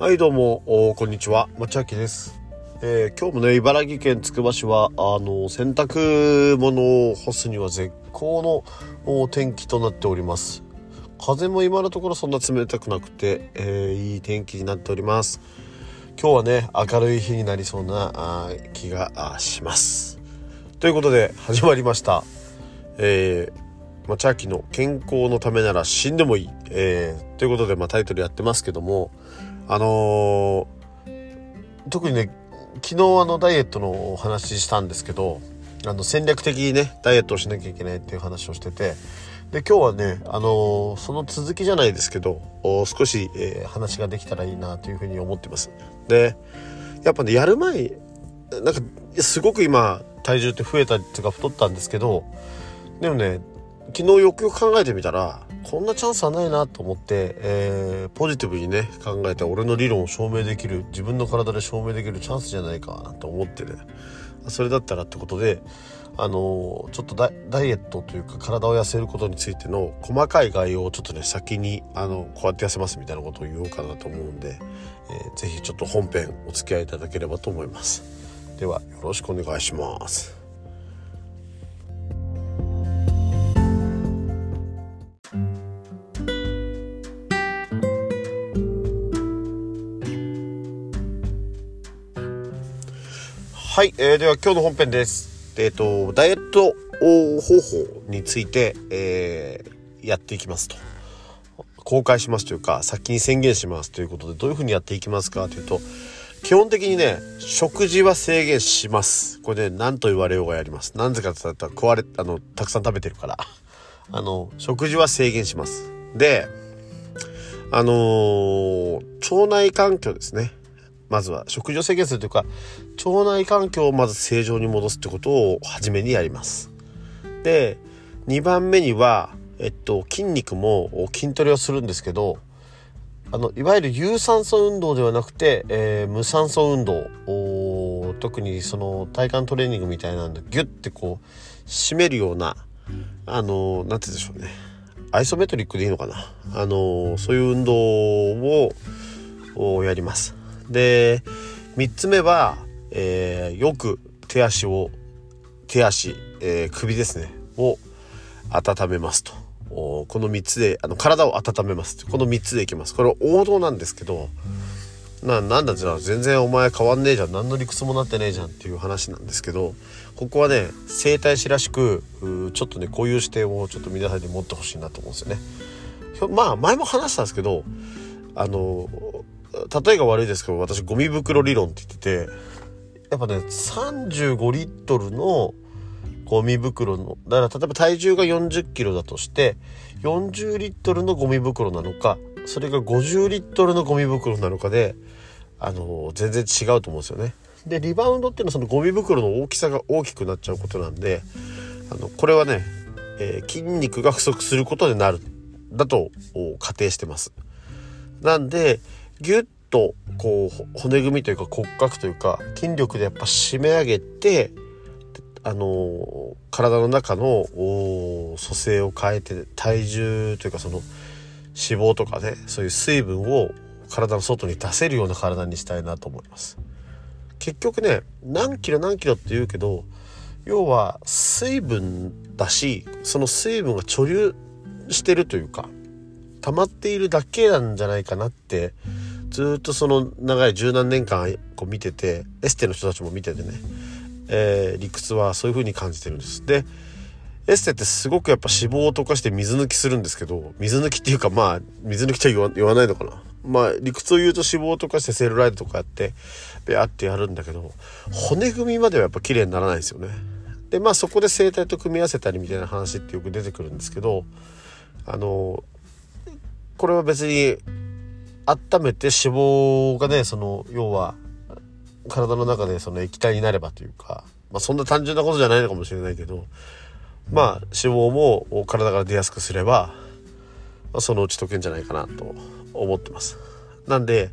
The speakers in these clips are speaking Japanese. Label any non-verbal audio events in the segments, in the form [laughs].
はいどうもこんにちは。町明です、えー、今日もね茨城県つくば市はあの洗濯物を干すには絶好の天気となっております。風も今のところそんな冷たくなくて、えー、いい天気になっております。今日はね明るい日になりそうなあ気がします。ということで始まりました。えー、町明の健康のためなら死んでもいい、えー、ということで、まあ、タイトルやってますけどもあのー、特にね昨日あのダイエットのお話したんですけどあの戦略的にねダイエットをしなきゃいけないっていう話をしててで今日はね、あのー、その続きじゃないですけど少し、えー、話ができたらいいなというふうに思ってます。でやっぱねやる前なんかすごく今体重って増えたっていうか太ったんですけどでもね昨日よくよく考えてみたらこんなチャンスはないなと思って、えー、ポジティブにね考えて俺の理論を証明できる自分の体で証明できるチャンスじゃないかなと思ってね。それだったらってことであのー、ちょっとダイエットというか体を痩せることについての細かい概要をちょっとね先にあのこうやって痩せますみたいなことを言おうかなと思うんで、えー、ぜひちょっと本編お付き合いいただければと思います。ではよろしくお願いします。はい、えー、では今日の本編です。えっ、ー、と、ダイエット方法について、えー、やっていきますと。公開しますというか、先に宣言しますということで、どういうふうにやっていきますかというと、基本的にね、食事は制限します。これね、何と言われようがやります。なぜかって言ったら、食われ、あの、たくさん食べてるから。あの、食事は制限します。で、あのー、腸内環境ですね。まずは食事を制限するというか腸内環境をまず正常に戻すってことを初めにやります。で2番目にはえっと筋肉も筋トレをするんですけどあのいわゆる有酸素運動ではなくて、えー、無酸素運動。特にその体幹トレーニングみたいなんでギュッてこう締めるようなあの何て言うんでしょうね。アイソメトリックでいいのかな。あのそういう運動をやります。で3つ目は、えー、よく手足を手足、えー、首ですねを温めますと。この3つであの体を温めますこの3つでいきます。これ王道なんですけどななんだじゃあ全然お前変わんねえじゃん。何の理屈もなってねえじゃんっていう話なんですけどここはね整体師らしくちょっとねこういう視点をちょっと皆さんに持ってほしいなと思うんですよね。まあ前も話したんですけどあの例えが悪いですけど私ゴミ袋理論って言っててやっぱね35リットルのゴミ袋のだから例えば体重が40キロだとして40リットルのゴミ袋なのかそれが50リットルのゴミ袋なのかであの全然違うと思うんですよね。でリバウンドっていうのはそのゴミ袋の大きさが大きくなっちゃうことなんであのこれはね、えー、筋肉が不足することでなるだと仮定してます。なんでギュッとこう骨組みというか骨格というか筋力でやっぱ締め上げてあの体の中の組成を変えて体重というかその脂肪とかねそういう水分を体の外に出せるような体にしたいなと思います。結局ね何キロ何キロって言うけど要は水分だしその水分が貯留してるというか溜まっているだけなんじゃないかなってずっとその長い十何年間こう見ててエステの人たちも見ててね、えー、理屈はそういう風に感じてるんです。でエステってすごくやっぱ脂肪を溶かして水抜きするんですけど水抜きっていうかまあ水抜きとは言わないのかなまあ理屈を言うと脂肪を溶かしてセルライトとかやってベアってやるんだけど骨組みまではやっぱ綺麗にならないんですよね。でまあそこで生体と組み合わせたりみたいな話ってよく出てくるんですけどあのこれは別に温めて脂肪がねその要は体の中でその液体になればというか、まあ、そんな単純なことじゃないのかもしれないけどまあ脂肪も体から出やすくすれば、まあ、そのうち解けんじゃないかなと思ってます。なんで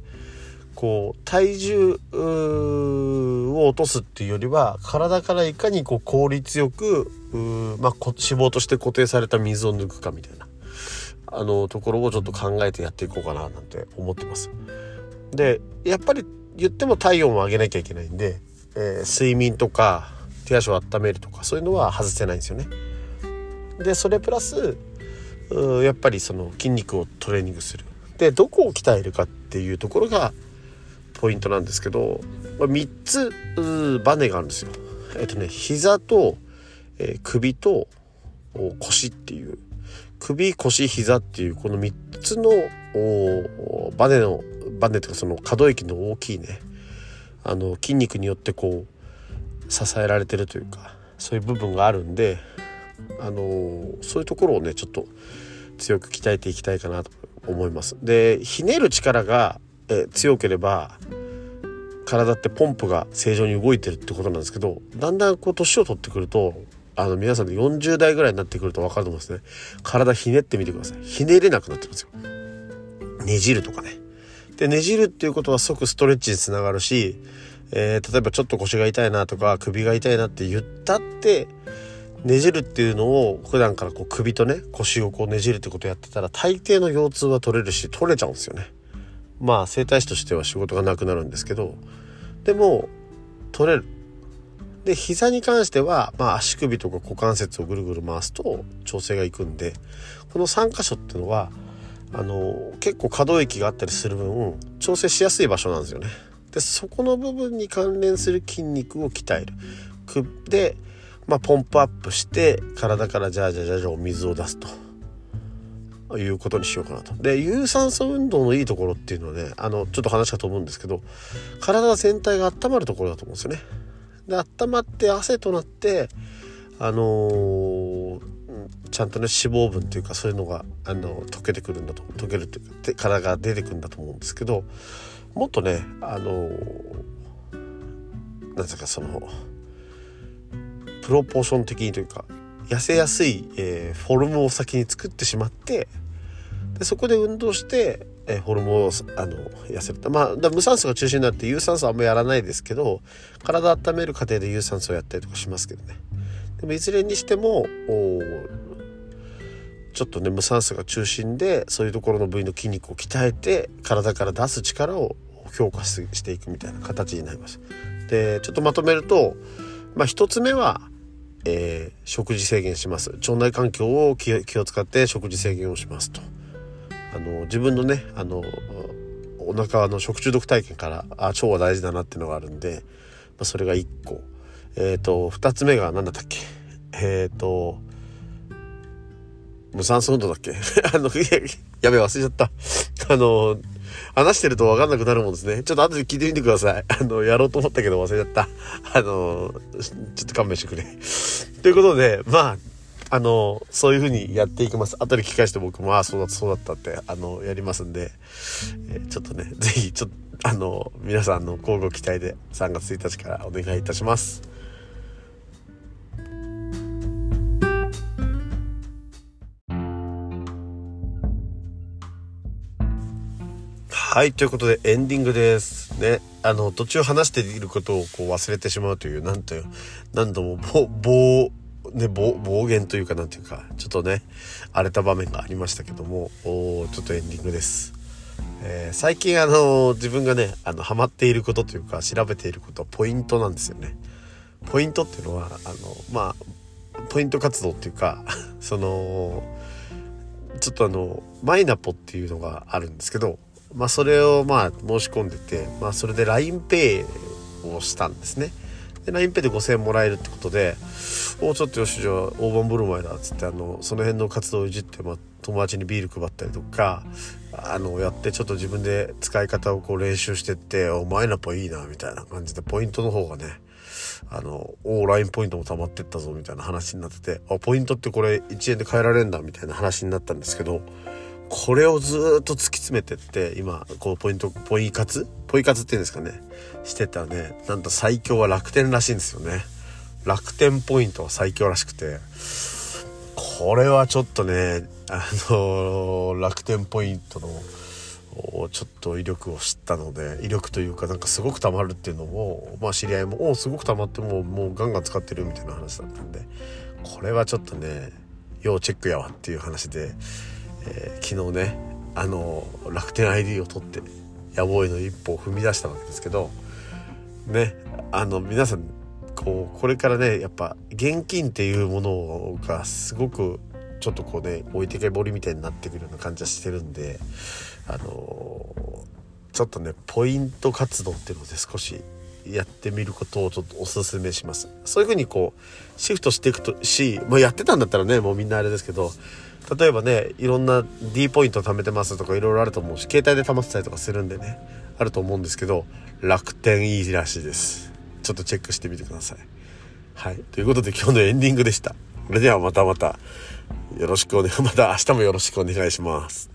こう体重を落とすっていうよりは体からいかにこう効率よくまあ、脂肪として固定された水を抜くかみたいなあのところをちょっと考えてやっていこうかななんて思ってます。でやっぱり言っても体温を上げなきゃいけないんで、えー、睡眠とか手足を温めるとかそういうのは外せないんですよね。でそれプラスやっぱりその筋肉をトレーニングする。でどこを鍛えるかっていうところがポイントなんですけど、まあ、3つバネがあるんですよ。えっとね膝と、えー、首と腰っていう首腰膝っていうこの3つのバネのバネというかその可動域の大きいねあの筋肉によってこう支えられてるというかそういう部分があるんであのそういうところをねちょっと強く鍛えていきたいかなと思います。でひねる力がえ強ければ体ってポンプが正常に動いてるってことなんですけどだんだんこう年を取ってくるとあの皆さんで40代ぐらいになってくると分かると思うんですね。体ひねってみてください。ひねれなくなってますよ。ねじるとかね。でねじるっていうことは即ストレッチにつながるし、えー、例えばちょっと腰が痛いなとか首が痛いなって言ったってねじるっていうのを普段からこう首とね腰をこうねじるってことをやってたら大抵の腰痛は取れるし取れちゃうんですよね。まあ整体師としては仕事がなくなるんですけどでも取れる。で膝に関しては、まあ、足首とか股関節をぐるぐる回すと調整がいくんでこの3箇所っていうのはあの結構可動域があったりする分調整しやすい場所なんですよね。でそこの部分に関連する筋肉を鍛える。で、まあ、ポンプアップして体からじゃあじゃあじゃあじゃお水を出すということにしようかなと。で有酸素運動のいいところっていうのはねあのちょっと話したと思うんですけど体全体が温まるところだと思うんですよね。で温まって汗となってあのー、ちゃんとね脂肪分というかそういうのがあの溶けてくるんだと溶けるというか体が出てくるんだと思うんですけどもっとねあのー、なんですかそのプロポーション的にというか痩せやすい、えー、フォルムを先に作ってしまってでそこで運動してえホルモンをあの痩せる。まあ無酸素が中心になって有酸素はあんまやらないですけど体温める過程で有酸素をやったりとかしますけどね。でもいずれにしてもちょっとね無酸素が中心でそういうところの部位の筋肉を鍛えて体から出す力を強化していくみたいな形になります。でちょっとまとめるとまあ一つ目はえー、食事制限します。腸内環境を気を使って食事制限をしますと。あの自分のねあのお腹の食中毒体験からあ腸は大事だなっていうのがあるんで、まあ、それが1個えっ、ー、と2つ目が何だったっけ？えっ、ー、と無酸素運動だっけ？[laughs] あのやべえ忘れちゃった [laughs] あの話してると分かんなくなるもんですね。ちょっと後で聞いてみてください。あの、やろうと思ったけど忘れちゃった。あの、ちょっと勘弁してくれ。ということで、まあ、あのそういう風にやっていきます後で聞き返して僕もああそうだったそうだったってあのやりますんで、えー、ちょっとね [laughs] 是非ちょっとあの皆さんの交互期待で3月1日からお願いいたします。はい、ということでエンディングです。ね。あの、途中話していることをこう忘れてしまうという、なんという、何度も棒、棒、ね、暴言というかなんていうかちょっとね荒れた場面がありましたけどもおちょっとエンディングです。えー、最近あの自分がねあのハマっていることというか調べていることはポイントなんですよね。ポイントっていうのはあのまあポイント活動っていうか [laughs] そのちょっとあのマイナポっていうのがあるんですけどまあそれをまあ申し込んでてまあそれで LINEPay をしたんですね。で LINEPay で5000円もらえるってことでおちょっとよしじゃあ大盤振る舞いだっつってあのその辺の活動をいじって、まあ、友達にビール配ったりとかあのやってちょっと自分で使い方をこう練習してってお前らぽいいなみたいな感じでポイントの方がねあの、おラインポイントも溜まってったぞみたいな話になってて、あ、ポイントってこれ1円で変えられんだみたいな話になったんですけど、これをずっと突き詰めてって今こうポイントポイ活ポイ活っていうんですかね。してたね。なんと最強は楽天らしいんですよね。楽天ポイントは最強らしくて。これはちょっとねあの楽天ポイントのちょっと威力を知ったので威力というかなんかすごく溜まるっていうのもまあ知り合いも「おすごく溜まってもうもうガンガン使ってる」みたいな話だったんでこれはちょっとね要チェックやわっていう話でえー、昨日ねあの楽天 ID を取って野望への一歩を踏み出したわけですけどねあの皆さんこうこれからねやっぱ現金っていうものがすごくちょっとこうね置いてけぼりみたいになってくるような感じはしてるんであのちょっとねポイント活動っていうので少しやってみることをちょっとおすすめします。そういうふにこうシフトしていくとし、まあ、やってたんだったらねもうみんなあれですけど例えばねいろんな D ポイント貯めてますとかいろいろあると思うし携帯で貯まってたりとかするんでねあると思うんですけど楽天いいらしいです。ちょっとチェックしてみてください。はい。ということで今日のエンディングでした。それではまたまたよろしくお願い [laughs] また明日もよろしくお願いします。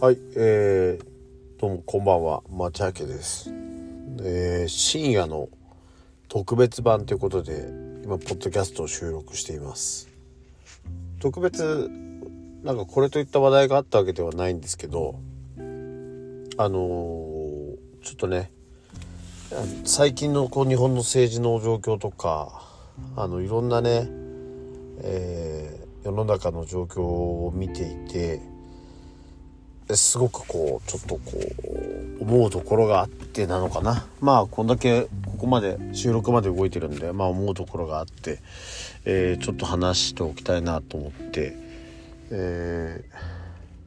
はい、えー、どうもこんばんは、まちあけです。えー、深夜の特別版ということで、今、ポッドキャストを収録しています。特別、なんかこれといった話題があったわけではないんですけど、あのー、ちょっとね、最近のこう日本の政治の状況とか、あの、いろんなね、えー、世の中の状況を見ていて、すごくこうちょっとこう思うところがあってなのかな。まあこんだけここまで収録まで動いてるんでまあ思うところがあって、えー、ちょっと話しておきたいなと思って、え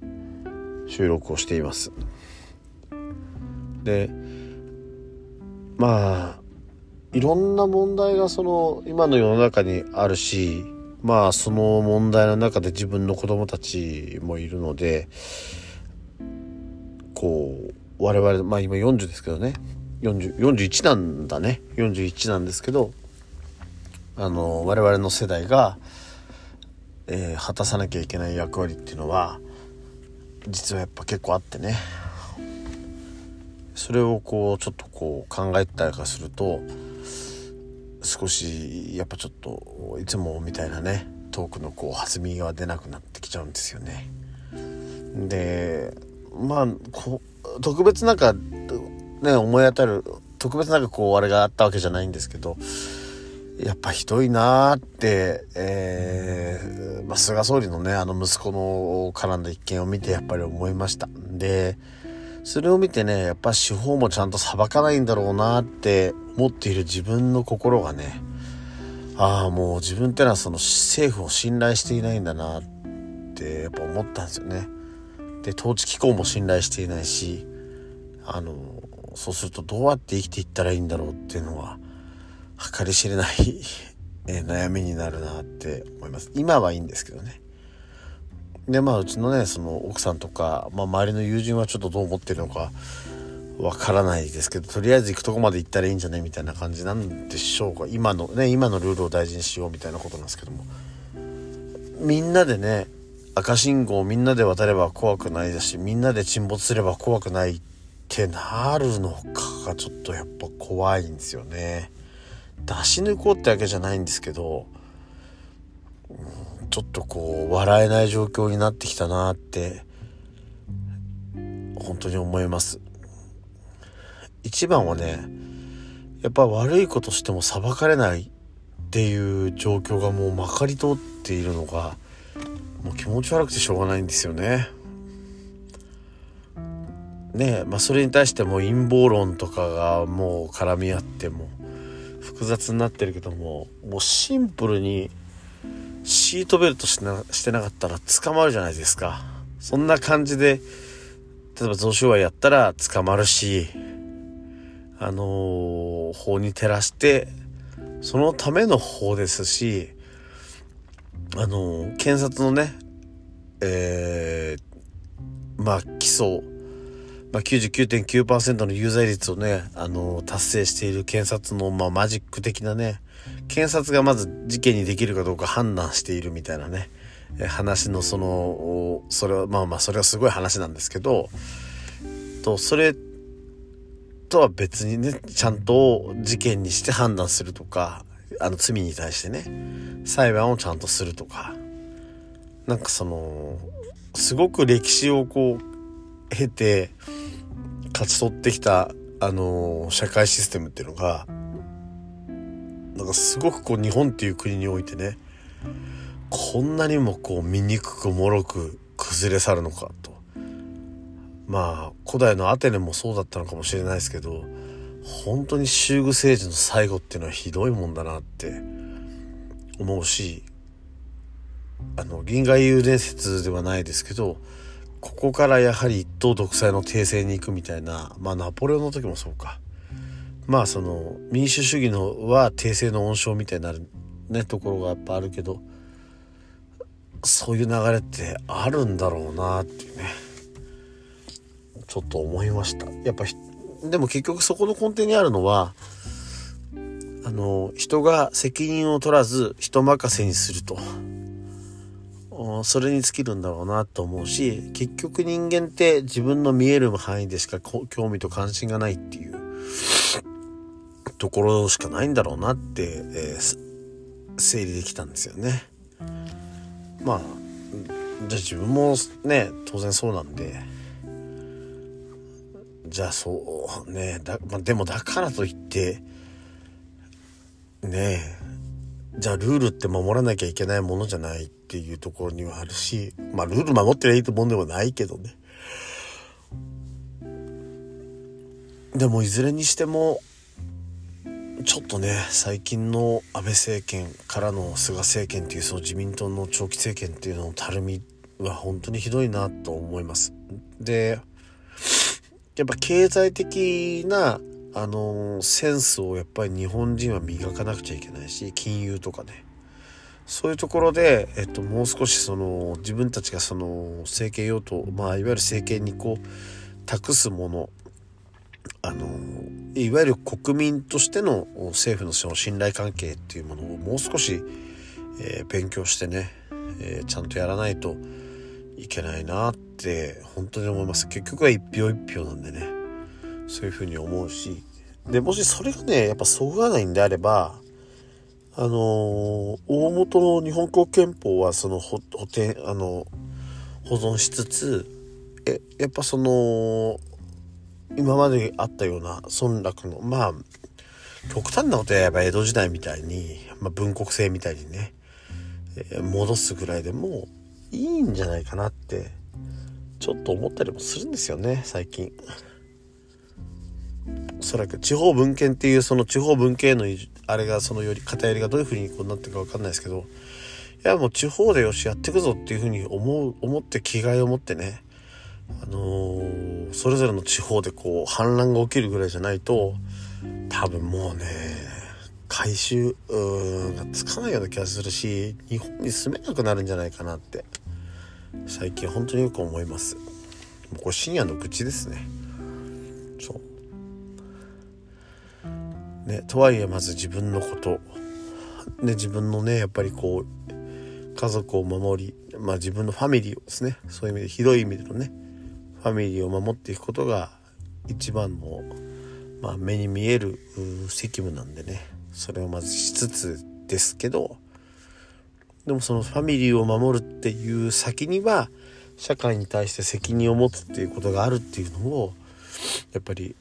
ー、収録をしています。でまあいろんな問題がその今の世の中にあるしまあその問題の中で自分の子供たちもいるのでこう我々まあ今40ですけどね。41なんだね。41なんですけどあの我々の世代が、えー、果たさなきゃいけない役割っていうのは実はやっぱ結構あってね。それをこうちょっとこう考えたりかすると少しやっぱちょっといつもみたいなねトークのこう弾みが出なくなってきちゃうんですよね。でまあこ特別なんかね思い当たる特別なんかこうあれがあったわけじゃないんですけどやっぱひどいなーって、えーまあ、菅総理のねあの息子の絡んだ一件を見てやっぱり思いましたでそれを見てねやっぱ司法もちゃんと裁かないんだろうなって思っている自分の心がねああもう自分ってのはその政府を信頼していないんだなってやっぱ思ったんですよね。で統治機構も信頼していないしあのそうするとどうやって生きていったらいいんだろうっていうのは計り知れないえ [laughs] 悩みになるなって思います。今はいいんですけどね。でまあうちのねその奥さんとか、まあ、周りの友人はちょっとどう思ってるのかわからないですけどとりあえず行くとこまで行ったらいいんじゃねみたいな感じなんでしょうか。今のね今のルールを大事にしようみたいなことなんですけども。みんなでね赤信号みんなで渡れば怖くないだしみんなで沈没すれば怖くないってなるのかがちょっとやっぱ怖いんですよね。出し抜こうってわけじゃないんですけどちょっとこう笑えない状況になってきたなって本当に思います。一番はねやっぱ悪いことしても裁かれないっていう状況がもうまかり通っているのがもう気持ち悪くてしょうがないんですよね。ねまあそれに対しても陰謀論とかがもう絡み合っても複雑になってるけどももうシンプルにシートベルトしなしてなかったら捕まるじゃないですか。そんな感じで例えば贈収賄やったら捕まるしあのー、法に照らしてそのための法ですしあの検察のねえー、まあ起訴、まあ、99.9%の有罪率をね、あの達成している検察の、まあ、マジック的なね検察がまず事件にできるかどうか判断しているみたいなね話のそのそれはまあまあそれはすごい話なんですけどとそれとは別にねちゃんと事件にして判断するとかあの罪に対してね裁判をちゃんとするとかなんかそのすごく歴史をこう経て勝ち取ってきたあの社会システムっていうのがなんかすごくこう日本っていう国においてねこんなにもこう醜くもろく崩れ去るのかと。まあ古代のアテネもそうだったのかもしれないですけど本当に修具政治の最後っていうのはひどいもんだなって思うしあの銀河英雄伝説ではないですけどここからやはり一党独裁の帝政に行くみたいなまあナポレオンの時もそうか。まあその民主主義のは帝政の温床みたいになるねところがやっぱあるけどそういう流れってあるんだろうなっていうね。ちょっと思いました。やっぱでも結局そこの根底にあるのはあの人が責任を取らず人任せにするとそれに尽きるんだろうなと思うし結局人間って自分の見える範囲でしか興味と関心がないっていうところしかないんだろうなって、えー、整理できたんですよね。まあじゃあ自分もね当然そうなんでじゃあそうね。だ、まあ、でもだからといってねえ。じゃあルールって守らなきゃいけないものじゃないっていうところにはあるしまあルール守ってりゃいいってもんでもないけどね。でもいずれにしてもちょっとね最近の安倍政権からの菅政権っていうその自民党の長期政権っていうののたるみは本当にひどいなと思います。でやっぱ経済的なあのセンスをやっぱり日本人は磨かなくちゃいけないし金融とかね。そういうところで、えっと、もう少しその自分たちがその政権用途まあいわゆる政権にこう託すものあのいわゆる国民としての政府のその信頼関係っていうものをもう少し、えー、勉強してね、えー、ちゃんとやらないといけないなって本当に思います。結局は一票一票なんでね。そういうふうに思うし。でもしそれがねやっぱそぐわないんであればあのー、大元の日本国憲法はその補填あの保存しつつえやっぱその今まであったような村落のまあ極端なことやれば江戸時代みたいに、まあ、文国制みたいにね、えー、戻すぐらいでもいいんじゃないかなってちょっと思ったりもするんですよね最近。おそらく地方文献っていうその地方文献のあれがそのより偏りがどういうふうにこうなってるか分かんないですけどいやもう地方でよしやっていくぞっていうふうに思う思って気概を持ってねあのー、それぞれの地方でこう反乱が起きるぐらいじゃないと多分もうね回収がつかないような気がするし日本に住めなくなるんじゃないかなって最近本当によく思います。もうこれ深夜の愚痴ですね。そう。ねとはいえまず自分のこと。ね自分のねやっぱりこう家族を守りまあ自分のファミリーをですね。そういう意味でひどい意味でのねファミリーを守っていくことが一番の、まあ、目に見える責務なんでね。それをまずしつつですけどでもそのファミリーを守るっていう先には社会に対して責任を持つっていうことがあるっていうのをやっぱり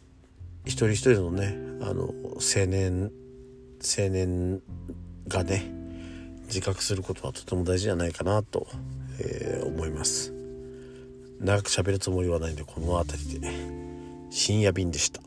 一人一人のねあの青年青年がね自覚することはとても大事じゃないかなと、えー、思います。長く喋るつもりはないんでこの辺りで深夜便でした。